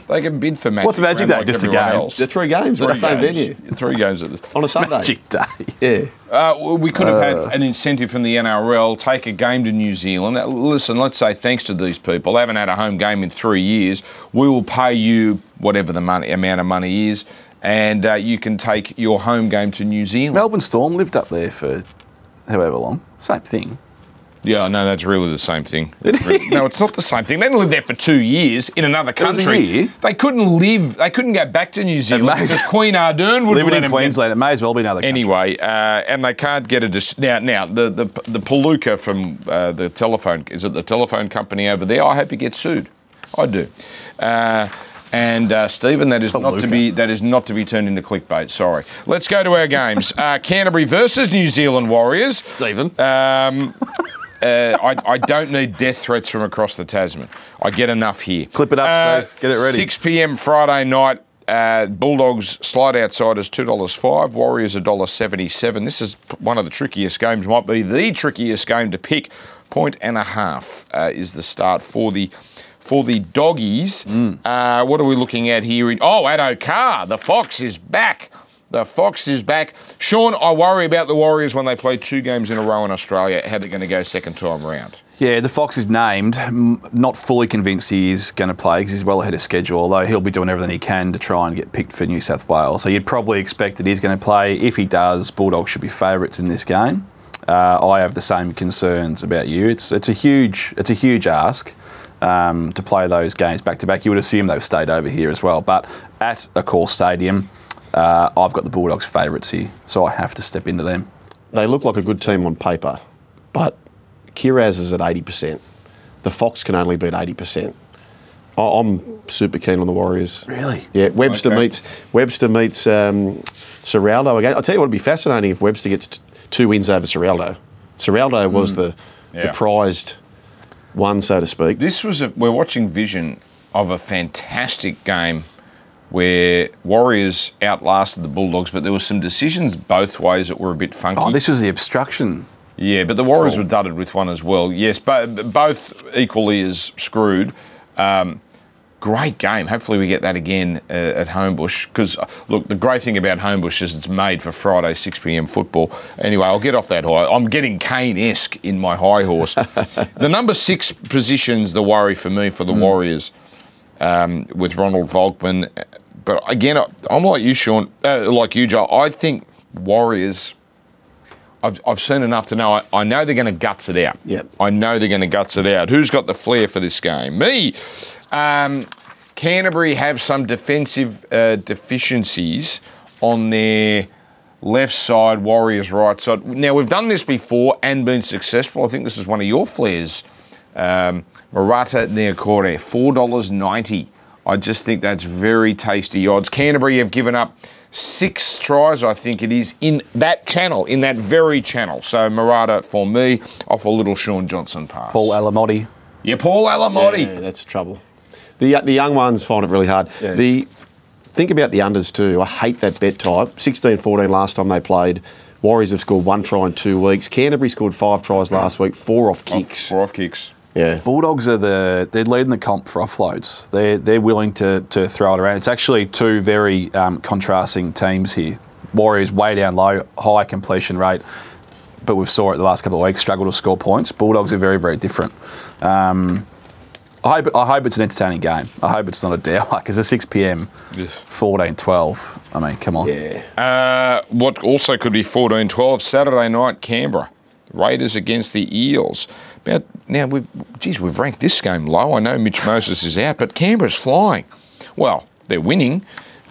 They can bid for Magic. What's Magic Round Day? like Just a game? else. The three games at the Three games. venue Three games at this. on a Sunday. Magic Day. Yeah. Uh, we could have had an incentive from the NRL, take a game to New Zealand. Uh, Listen, let's say thanks to these people, they haven't had a home game in three years. We will pay you whatever the money amount of money is, and uh, you can take your home game to New Zealand. Melbourne Storm lived up there for however long. Same thing. Yeah, no, that's really the same thing. Really- no, it's not the same thing. They didn't live there for two years in another country. They couldn't live. They couldn't go back to New Zealand may- because Queen Ardern would let in them get- Queensland, it may as well be another. country. Anyway, uh, and they can't get a dis- now. Now the the the Palooka from uh, the telephone is it the telephone company over there? I hope he gets sued. I do. Uh, and uh, Stephen, that is not to be that is not to be turned into clickbait. Sorry. Let's go to our games. Uh, Canterbury versus New Zealand Warriors. Stephen. Um, uh, I, I don't need death threats from across the Tasman. I get enough here. Clip it up, Steve. Get it ready. 6 p.m. Friday night. Uh, Bulldogs slide outsiders two dollars five. Warriors a dollar seventy seven. This is one of the trickiest games. Might be the trickiest game to pick. Point and a half uh, is the start for the for the doggies. Mm. Uh, what are we looking at here? Oh, Addo Carr, the Fox is back. The Fox is back. Sean, I worry about the Warriors when they play two games in a row in Australia. How they're going to go second time round. Yeah, the Fox is named. Not fully convinced he is going to play because he's well ahead of schedule, although he'll be doing everything he can to try and get picked for New South Wales. So you'd probably expect that he's going to play. If he does, Bulldogs should be favourites in this game. Uh, I have the same concerns about you. It's it's a huge it's a huge ask um, to play those games back to back. You would assume they've stayed over here as well, but at Accor Stadium, uh, I've got the Bulldogs favourites here, so I have to step into them. They look like a good team on paper, but Kiraz is at 80%. The Fox can only beat 80%. I- I'm super keen on the Warriors. Really? Yeah, Webster Okay. meets Webster meets um, Ciraldo again. I'll tell you what would be fascinating if Webster gets t- two wins over Ciraldo. Ciraldo was the, Yeah. the prized one, so to speak. This was a, we're watching vision of a fantastic game where Warriors outlasted the Bulldogs, but there were some decisions both ways that were a bit funky. Oh, this was the obstruction. yeah, but the Warriors were dudded with one as well. Yes, but both equally as screwed. Um, great game. Hopefully we get that again uh, at Homebush because look, the great thing about Homebush is it's made for Friday 6 p.m. football. Anyway, I'll get off that high. I'm getting Caine-esque in my high horse. the number six position's the worry for me for the Warriors um, with Ronald Volkman. But again, I- I'm like you, Sean, uh, like you, Joe. I think Warriors. I've, I've seen enough to know. I, I know they're going to guts it out. Yep. I know they're going to guts it out. Who's got the flair for this game? Me. Um, Canterbury have some defensive uh, deficiencies on their left side, Warriors right side. Now we've done this before and been successful. I think this is one of your flares. Um, Marata dollars ninety. I just think that's very tasty odds. Canterbury have given up six tries, I think it is, in that channel, in that very channel. So Marata for me, off a little Shaun Johnson pass. Paul Alamoti. yeah, Paul Alamoti. Yeah, that's trouble. The, the young ones find it really hard. Yeah. The think about the unders too. I hate that bet type. 16 14 last time they played. Warriors have scored one try in two weeks. Canterbury scored five tries last week, four off kicks. Four off kicks. Yeah. Bulldogs are the they're leading the comp for offloads. They're they're willing to to throw it around. It's actually two very um, contrasting teams here. Warriors way down low, high completion rate, but we've saw it the last couple of weeks struggle to score points. Bulldogs are very very different. Um, I hope, I hope it's an entertaining game. I hope it's not a downer because it's a 6 p.m. 14 12. I mean, come on. Yeah. Uh, what also could be 14 12 Saturday night, Canberra. Raiders against the Eels. About, now, we've, geez, we've ranked this game low. I know Mitch Moses is out, but Canberra's flying. Well, they're winning.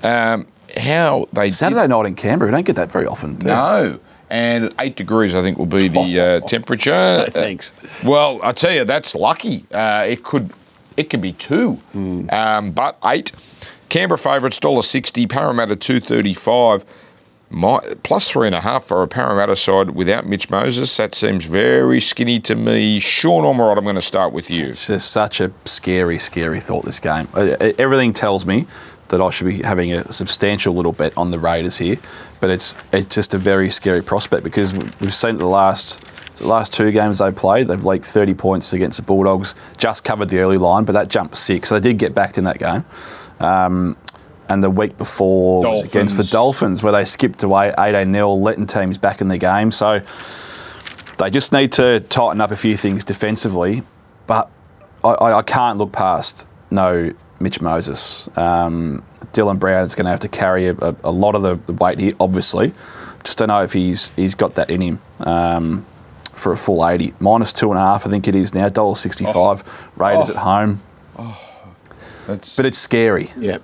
Um, how they did- Saturday night in Canberra, we don't get that very often. do we? No. And eight degrees, I think, will be the uh, temperature. thanks. Well, I tell you, that's lucky. Uh, it could, it could be two, um, but eight. Canberra favourites dollar sixty. Parramatta two thirty five. My, plus three and a half for a Parramatta side without Mitch Moses. That seems very skinny to me. Sean Ormerod, I'm going to start with you. It's just such a scary, scary thought, this game. Uh, uh, Everything tells me that I should be having a substantial little bet on the Raiders here, but it's it's just a very scary prospect because we've seen the last the last two games they played. They've leaked 30 points against the Bulldogs, just covered the early line, but that jumped six. So they did get backed in that game. Um, and the week before was against the Dolphins. Dolphins, where they skipped away 18 0, letting teams back in the game. So they just need to tighten up a few things defensively, but I, I, I can't look past no Mitch Moses. Um, Dylan Brown's going to have to carry a, a, a lot of the, the weight here, obviously. Just don't know if he's he's got that in him um, for a full 80. Minus two and a half, I think it is now. $1.65. Raiders Oh. at home. That's But it's scary. Yeah.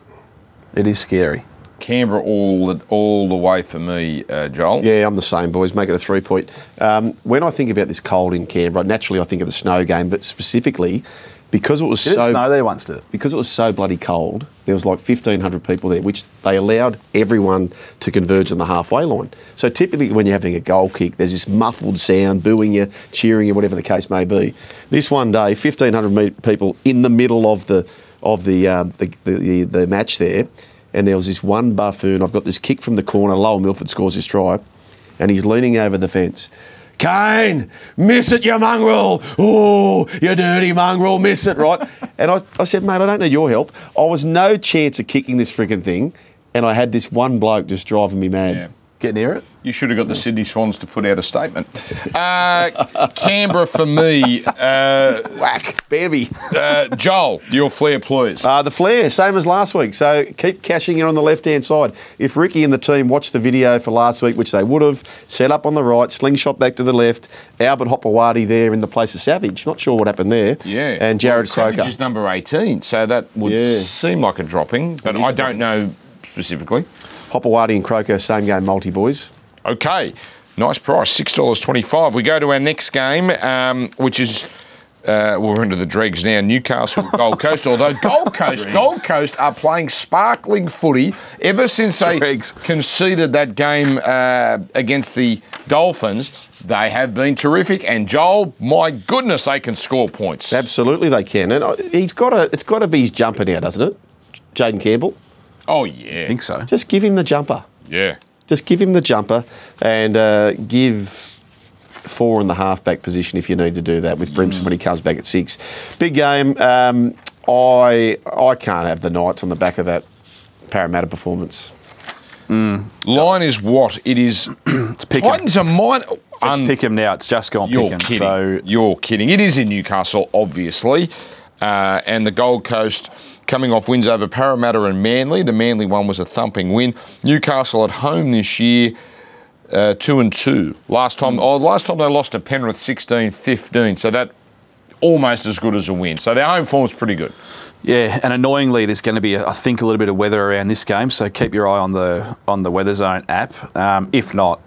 It is scary. Canberra all the, all the way for me, uh, Joel. Yeah, I'm the same, boys. Make it a three point. Um, when I think about this cold in Canberra, naturally I think of the snow game, but specifically because it was Did it so snow there once, did it? because it was so bloody cold, there was like 1,500 people there, which they allowed everyone to converge on the halfway line. So typically, when you're having a goal kick, there's this muffled sound, booing you, cheering you, whatever the case may be. This one day, 1,500 people in the middle of the of the, um, the, the, the the match there, and there was this one buffoon. I've got this kick from the corner. Lowell Milford scores his try, and he's leaning over the fence. Caine, miss it, you mongrel. Oh, you dirty mongrel, miss it, right? and I, I said, mate, I don't need your help. I was no chance of kicking this freaking thing, and I had this one bloke just driving me mad. Yeah. Get near it? You should have got the Sydney Swans to put out a statement. Uh, Canberra for me. Uh, Whack, Bambi. uh, Joel, your flair, please. Uh, the flare, same as last week. So keep cashing in on the left hand side. If Ricky and the team watched the video for last week, which they would have, set up on the right, slingshot back to the left, Albert Hopoate there in the place of Savage. Not sure what happened there. yeah. And Jared well, Croker. Savage is number 18, so that would Yeah. seem like a dropping, but It is I a don't know specifically. Hopoate and Croker, same game multi boys. Okay, nice price, six dollars twenty-five. We go to our next game, um, which is. Uh, well, we're into the dregs now. Newcastle, Gold Coast. Although Gold Coast, Gold Coast are playing sparkling footy ever since they Dregs. conceded that game uh, against the Dolphins. They have been terrific, and Joel, my goodness, they can score points. Absolutely, they can. And uh, he's got to. It's got to be his jumper now, doesn't it? Jayden Campbell. Oh yeah, I think so. Just give him the jumper. yeah. Just give him the jumper and uh, give four in the halfback position if you need to do that with Brimson when he comes back at six. Big game. Um, I I can't have the Knights on the back of that Parramatta performance. Line is what it is. It's picking. Titans are mine. It's pick him now. It's just gone You're picking. kidding. So You're kidding. It is in Newcastle, obviously. Uh, and the Gold Coast coming off wins over Parramatta and Manly. The Manly one was a thumping win. Newcastle at home this year, uh, two and two. Last time, oh, last time they lost to Penrith 16-15. So that almost as good as a win. So their home form's pretty good. Yeah, and annoyingly, there's going to be, I think, a little bit of weather around this game. So keep your eye on the on the Weather Zone app. Um, if not,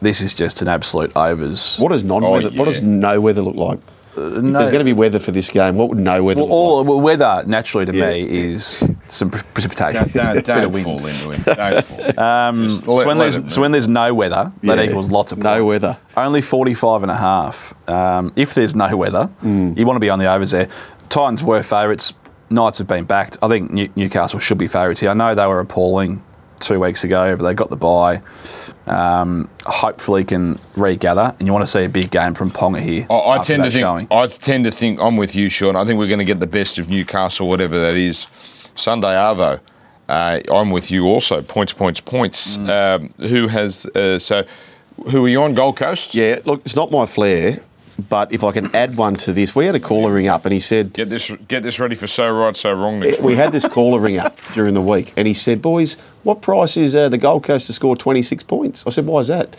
this is just an absolute overs. What does non-weather? Oh, What does no weather look like? If there's going to be weather for this game, what would no weather Well, all like? well, weather naturally to Yeah. me is some pre- precipitation, Don't, bit don't of wind. fall into it. Don't fall. Um, so, when there's, it so when there's no weather, that Yeah. equals lots of points. No weather. Only 45 and a half. Um, if there's no weather, Mm. you want to be on the overs there. Titans were favourites. Knights have been backed. I think New- Newcastle should be favourites here. I know they were appalling two weeks ago, but they got the bye. Um, hopefully, can regather. And you want to see a big game from Ponga here. I, I after tend to that think. showing. I tend to think. I'm with you, Sean. I think we're going to get the best of Newcastle, whatever that is. Sunday Arvo. Uh, I'm with you also. Points, points, points. Um, who has uh, so? Who are you on? Gold Coast. Yeah, look, it's not my flair, but if I can add one to this, we had a caller ring up and he said, Get this. Get this ready for so right, so wrong next we week. had this caller ring up during the week, and he said, "Boys, what price is uh, the Gold Coast to score 26 points?" I said, "Why is that?"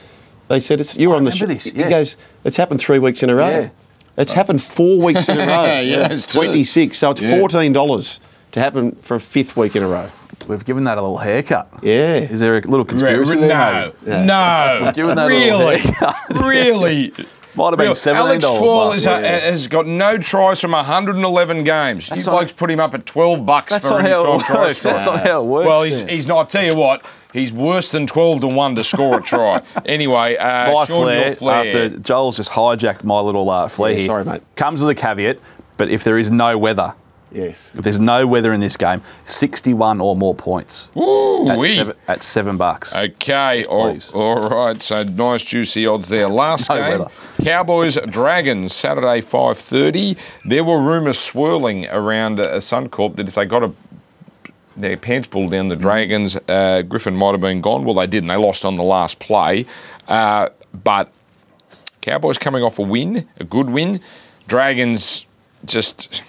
They said, "It's you're I on the." remember sh-" this, He goes, "It's happened three weeks in a row. Yeah. It's happened four weeks in a row. Yeah, it's 26. So it's Yeah. fourteen dollars to happen for a fifth week in a row. We've given that a little haircut. Yeah. Is there a little conspiracy Re- there? no, maybe? no, Giving that a little really, really. Might have been Alex. Twal is, has got no tries from 111 games. That's you blokes put him up at 12 bucks That's for not how it works. That's not how it works. Well, he's, he's not. I'll tell you what, he's worse than 12 to 1 to score a try. anyway, uh, my flair, flair. after Joel's just hijacked my little uh, flair Yeah, here. sorry, mate. Comes with a caveat, but if there is no weather, Yes. if there's no weather in this game, 61 or more points at, Ooh-wee. seven, at seven bucks. Okay, all, all right. So nice juicy odds there. Last No game, weather. Cowboys Dragons Saturday five thirty. There were rumours swirling around uh, Suncorp that if they got a their pants pulled down, the Dragons uh, Griffin might have been gone. Well, they didn't. They lost on the last play, uh, but Cowboys coming off a win, a good win. Dragons just.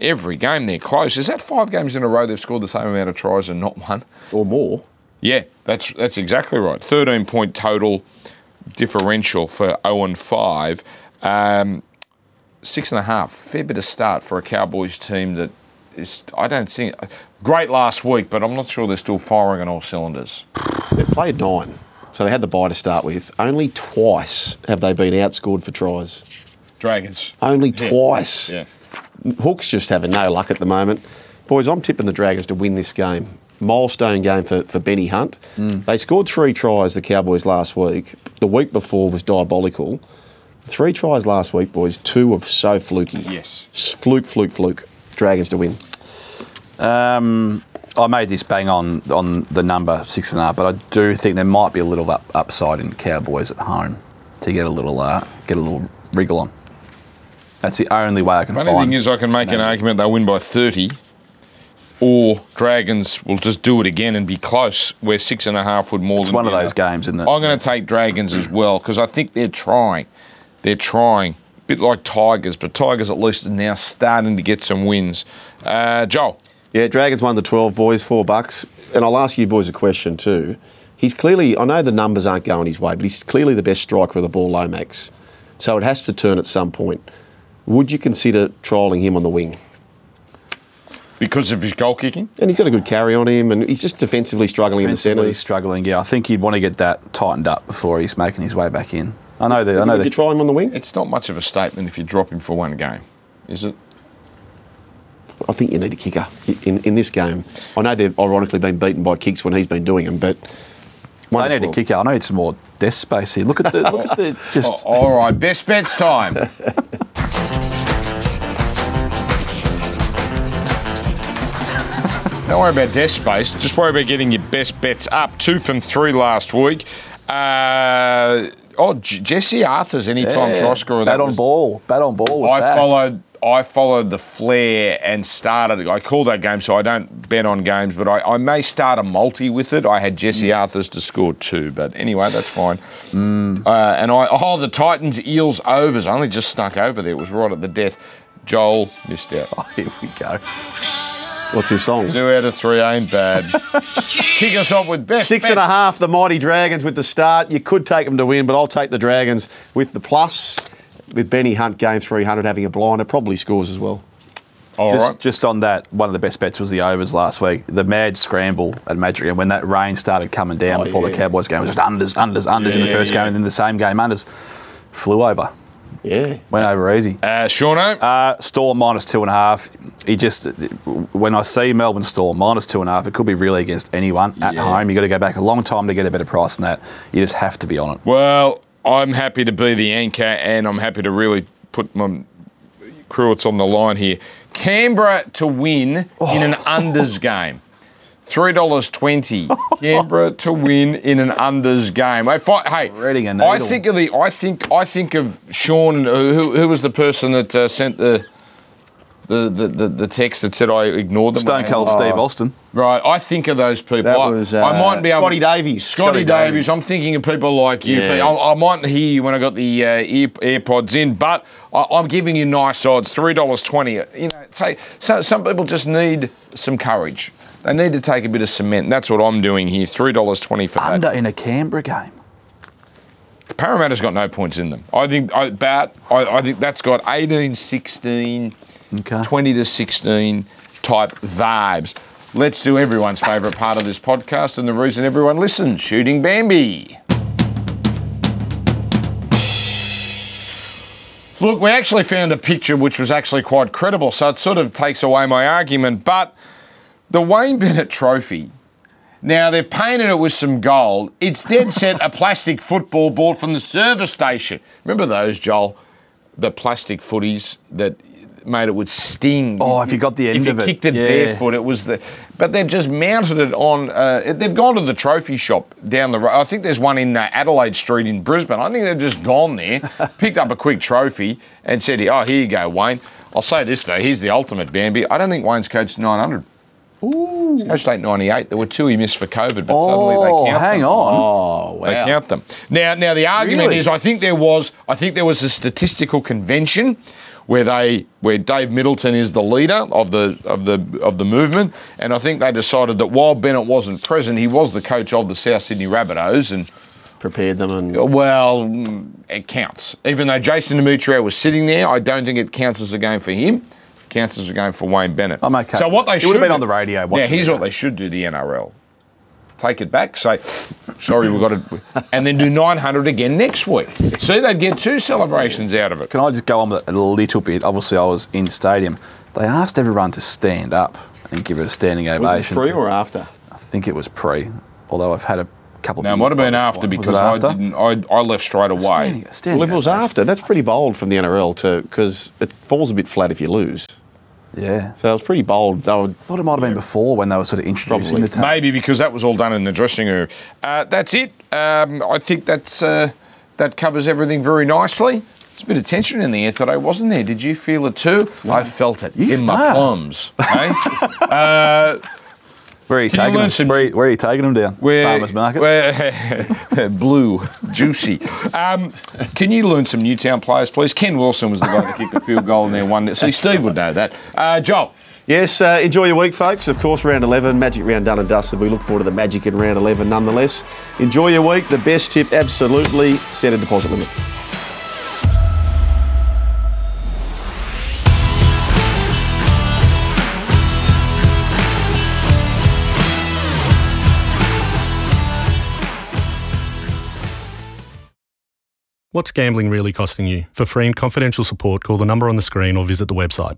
Every game they're close. Is that five games in a row they've scored the same amount of tries and not one? Or more. Yeah, that's that's exactly right. Thirteen point total differential for zero and five. Um, six and a half. Fair bit of start for a Cowboys team that is. I don't think great last week, but I'm not sure they're still firing on all cylinders. They've played nine. So they had the bye to start with. Only twice have they been outscored for tries. Dragons. Only Yeah. twice. Yeah. Hooks just having no luck at the moment. Boys, I'm tipping the Dragons to win this game. Milestone game for, for Benny Hunt. They scored three tries, the Cowboys, last week. The week before was diabolical. Three tries last week, boys. Two of so fluky. Yes. Fluke, fluke, fluke. Dragons to win. Um, I made this bang on on the number six and a half, but I do think there might be a little up, upside in Cowboys at home to get a little uh, get a little wriggle on. That's the only way I can Funny find. thing is, I can make an No. argument they'll win by 30, or Dragons will just do it again and be close, where six and a half would more it's than one of those enough. games, isn't it? I'm going to take Dragons as well because I think they're trying. They're trying. a Bit like Tigers, but Tigers at least are now starting to get some wins. Uh, Joel. Yeah, Dragons won the 12, boys, four bucks. And I'll ask you boys a question too. He's clearly, I know the numbers aren't going his way, but he's clearly the best striker of the ball, Lomax. So it has to turn at some point. Would you consider trialling him on the wing? Because of his goal kicking? And he's got a good carry on him, and he's just defensively struggling in the centre. centres. struggling. Yeah, I think you'd want to get that tightened up before he's making his way back in. I know that. I know Would you that. try him on the wing? It's not much of a statement if you drop him for one game, is it? I think you need a kicker in, in this game. I know they've ironically been beaten by kicks when he's been doing them, but I to need a kicker. I need some more desk space here. Look at the. Look at the. Just. Oh, all right, best bets time. Don't worry about desk space. Just worry about getting your best bets up. Two from three last week. Uh, oh, J- Jesse Arthars anytime Yeah, try scorer. Bat that on was- ball. Bat on ball. was I back. followed. I followed the flair and started. I called that game, so I don't bet on games, but I, I may start a multi with it. I had Jesse Arthars to score two, but anyway, that's fine. Uh, and I oh the Titans Eels overs. I only just snuck over there. It was right at the death. Joel missed out. Oh, here we go. What's his song? Two out of three ain't bad. Kick us off with best Six and a half, the mighty Dragons with the start. You could take them to win, but I'll take the Dragons with the plus. With Benny Hunt game 300 having a blinder, probably scores as well. All Just, right. just on that, one of the best bets was the overs last week. The mad scramble at Magic, and when that rain started coming down Oh, before the. Cowboys game, it was just unders, unders, unders in the first yeah. game, and then the same game, unders flew over, Yeah. went over easy. Uh, Shauno. Uh, Storm minus two and a half. He just, when I see Melbourne Storm minus two and a half, it could be really against anyone at Yeah. home. You got to go back a long time to get a better price than that. You just have to be on it. Well, I'm happy to be the anchor, and I'm happy to really put my Cruets on the line here. Canberra to win in an Oh. unders game. Three dollars twenty. Canberra to win in an unders game. If I, hey, I think of the. I think. I think of Sean. Who, who was the person that uh, sent the, the, the, the, the text that said I ignored them? Stone Cold Steve Austin. Right. I think of those people. That I, was uh, I might be able. Scotty Davies. Scotty, Scotty Davies. Davies. I'm thinking of people like you. Yeah. I, I might hear you when I got the uh, ear, AirPods in, but I, I'm giving you nice odds, three dollars twenty. You know, say so, some people just need some courage. They need to take a bit of cement. That's what I'm doing here. Three dollars twenty for that. Under in a Canberra game. Parramatta's got no points in them. I think I, Bat. I, I think that's got 18, 16, Okay. 20 to 16 type vibes. Let's do everyone's favourite part of this podcast and the reason everyone listens: shooting Bambi. Look, we actually found a picture which was actually quite credible, so it sort of takes away my argument. But the Wayne Bennett Trophy. Now they've painted it with some gold. It's dead set a plastic football bought from the service station. Remember those, Joel? The plastic footies that made it would sting. Oh, if you got the end if you of it. kicked it Yeah. barefoot, it was the. But they've just mounted it on. Uh, they've gone to the trophy shop down the road. I think there's one in uh, Adelaide Street in Brisbane. I think they've just gone there, picked up a quick trophy, and said, "Oh, here you go, Wayne." I'll say this though: here's the ultimate Bambi. I don't think Wayne's coached 900. Ooh. He's coached 898. There were two he missed for COVID, but suddenly Oh, they count hang them. on. Oh, wow. They count them. Now, now the argument Really? is, I think there was, I think there was a statistical convention where they, where Dave Middleton is the leader of the of the of the movement, and I think they decided that while Bennett wasn't present, he was the coach of the South Sydney Rabbitohs, and Prepared them and well, mm, it counts. Even though Jason Demetriou was sitting there, I don't think it counts as a game for him. It counts as a game for Wayne Bennett. I'm okay So what they It should would've been on the radio Yeah, here's what they should do. The NRL take it back, say sorry, we've got to, and then do 900 again next week. See, they'd get two celebrations out of it. Can I just go on with it a little bit? Obviously, I was in stadium. They asked everyone to stand up and give it a standing was ovation. it pre to- or after? I think it was pre, although I've had a couple. Now, it might have been after point. Because it I didn't. I, I left straight away. Standing, standing Well, it was after, that's pretty bold from the NRL to because it falls a bit flat if you lose. Yeah. So it was pretty bold. They were I thought it might have been before when they were sort of introducing Probably. the team. Maybe because that was all done in the dressing room. Uh, that's it. Um, I think that's uh, that covers everything very nicely. There's a bit of tension in the air today, wasn't there? Did you feel it too? I felt it You- in my plums. eh? uh, Where are you Can you taking them? some- Where, are you- where are you taking them down? where, Farmers Market. where- blue, juicy. Um, can you learn some Newtown players, please? Ken Wilson was the guy that kicked the field goal in there one. See, Steve would know that. Uh, Joel. Yes, uh, enjoy your week, folks. Of course, round 11, Magic round done and dusted. We look forward to the Magic in round 11 nonetheless. Enjoy your week. The best tip, absolutely, set a deposit limit. What's gambling really costing you? For free and confidential support, call the number on the screen or visit the website.